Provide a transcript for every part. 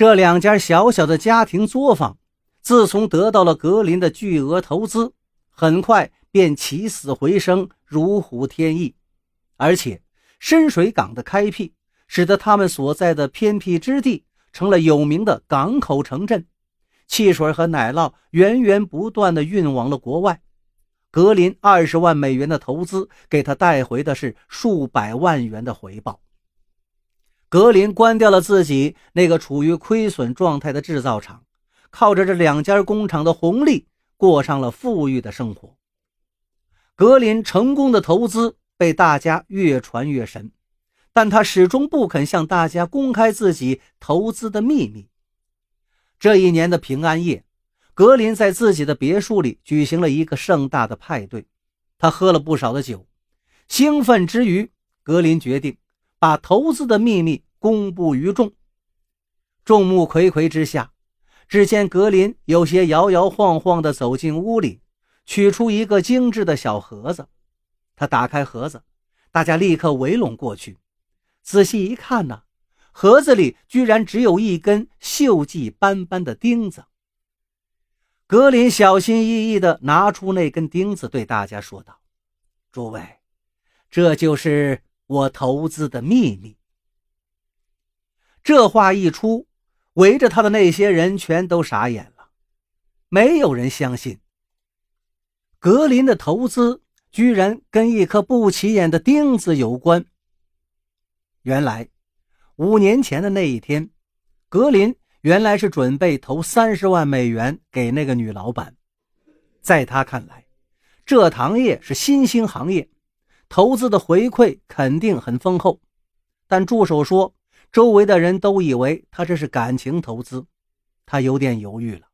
这两家小小的家庭作坊，自从得到了格林的巨额投资，很快便起死回生，如虎添翼。而且深水港的开辟，使得他们所在的偏僻之地成了有名的港口城镇，汽水和奶酪源源不断地运往了国外。格林二十万美元的投资，给他带回的是数百万元的回报。格林关掉了自己那个处于亏损状态的制造厂，靠着这两家工厂的红利，过上了富裕的生活。格林成功的投资被大家越传越神，但他始终不肯向大家公开自己投资的秘密。这一年的平安夜。格林在自己的别墅里举行了一个盛大的派对，他喝了不少的酒，兴奋之余，格林决定把投资的秘密公布于众。众目睽睽之下，只见格林有些摇摇晃晃地走进屋里，取出一个精致的小盒子。他打开盒子，大家立刻围拢过去。仔细一看呢，盒子里居然只有一根锈迹斑斑的钉子。格林小心翼翼地拿出那根钉子，对大家说道：“诸位，这就是我投资的秘密。”这话一出，围着他的那些人全都傻眼了，没有人相信格林的投资居然跟一颗不起眼的钉子有关。原来，五年前的那一天，格林。原来是准备投三十万美元给那个女老板，在他看来，这行业是新兴行业，投资的回馈肯定很丰厚。但助手说，周围的人都以为他这是感情投资，他有点犹豫了。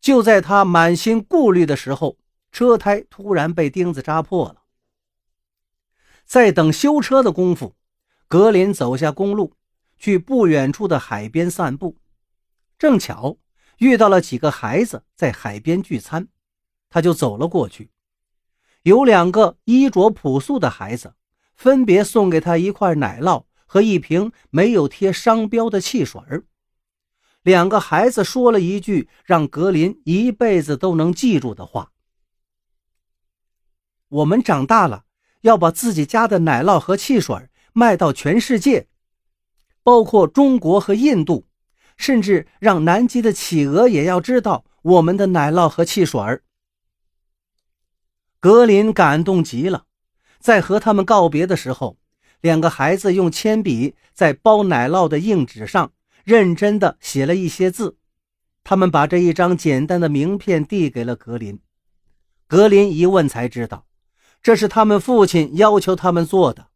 就在他满心顾虑的时候，车胎突然被钉子扎破了。在等修车的功夫，格林走下公路，去不远处的海边散步。正巧遇到了几个孩子在海边聚餐，他就走了过去。有两个衣着朴素的孩子，分别送给他一块奶酪和一瓶没有贴商标的汽水两个孩子说了一句让格林一辈子都能记住的话：“我们长大了要把自己家的奶酪和汽水卖到全世界，包括中国和印度。”甚至让南极的企鹅也要知道我们的奶酪和汽水。格林感动极了，在和他们告别的时候，两个孩子用铅笔在包奶酪的硬纸上认真地写了一些字。他们把这一张简单的名片递给了格林。格林一问才知道，这是他们父亲要求他们做的，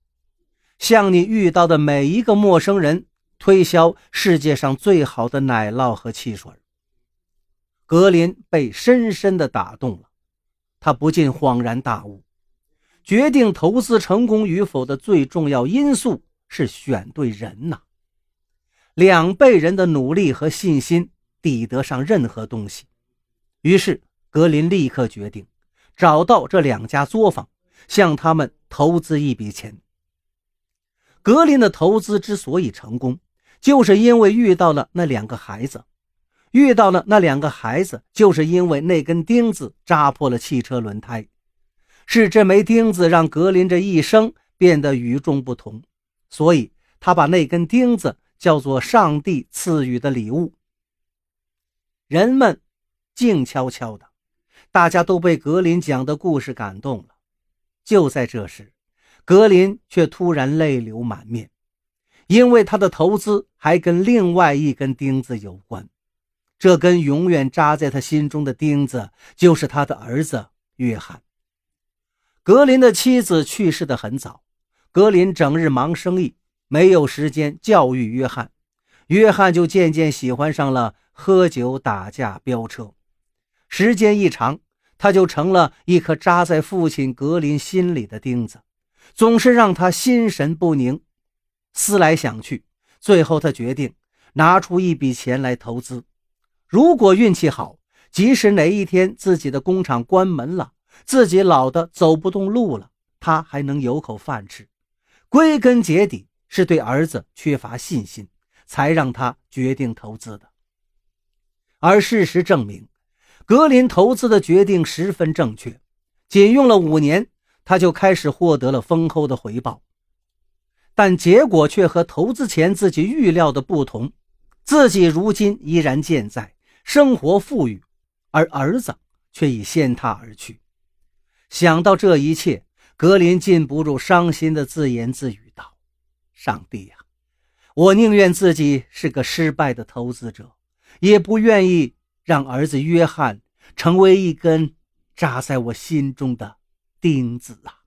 向你遇到的每一个陌生人。推销世界上最好的奶酪和汽水，格林被深深的打动了，他不禁恍然大悟：决定投资成功与否的最重要因素是选对人呐。两辈人的努力和信心抵得上任何东西。于是，格林立刻决定找到这两家作坊，向他们投资一笔钱。格林的投资之所以成功。就是因为遇到了那两个孩子，遇到了那两个孩子，就是因为那根钉子扎破了汽车轮胎，是这枚钉子让格林这一生变得与众不同，所以他把那根钉子叫做上帝赐予的礼物。人们静悄悄的，大家都被格林讲的故事感动了。就在这时，格林却突然泪流满面。因为他的投资还跟另外一根钉子有关，这根永远扎在他心中的钉子就是他的儿子约翰。格林的妻子去世的很早，格林整日忙生意，没有时间教育约翰，约翰就渐渐喜欢上了喝酒、打架、飙车。时间一长，他就成了一颗扎在父亲格林心里的钉子，总是让他心神不宁。思来想去，最后他决定拿出一笔钱来投资。如果运气好，即使哪一天自己的工厂关门了，自己老的走不动路了，他还能有口饭吃。归根结底是对儿子缺乏信心，才让他决定投资的。而事实证明，格林投资的决定十分正确，仅用了五年，他就开始获得了丰厚的回报。但结果却和投资前自己预料的不同，自己如今依然健在，生活富裕，而儿子却已先他而去。想到这一切，格林禁不住伤心的自言自语道：“上帝呀，我宁愿自己是个失败的投资者，也不愿意让儿子约翰成为一根扎在我心中的钉子啊！”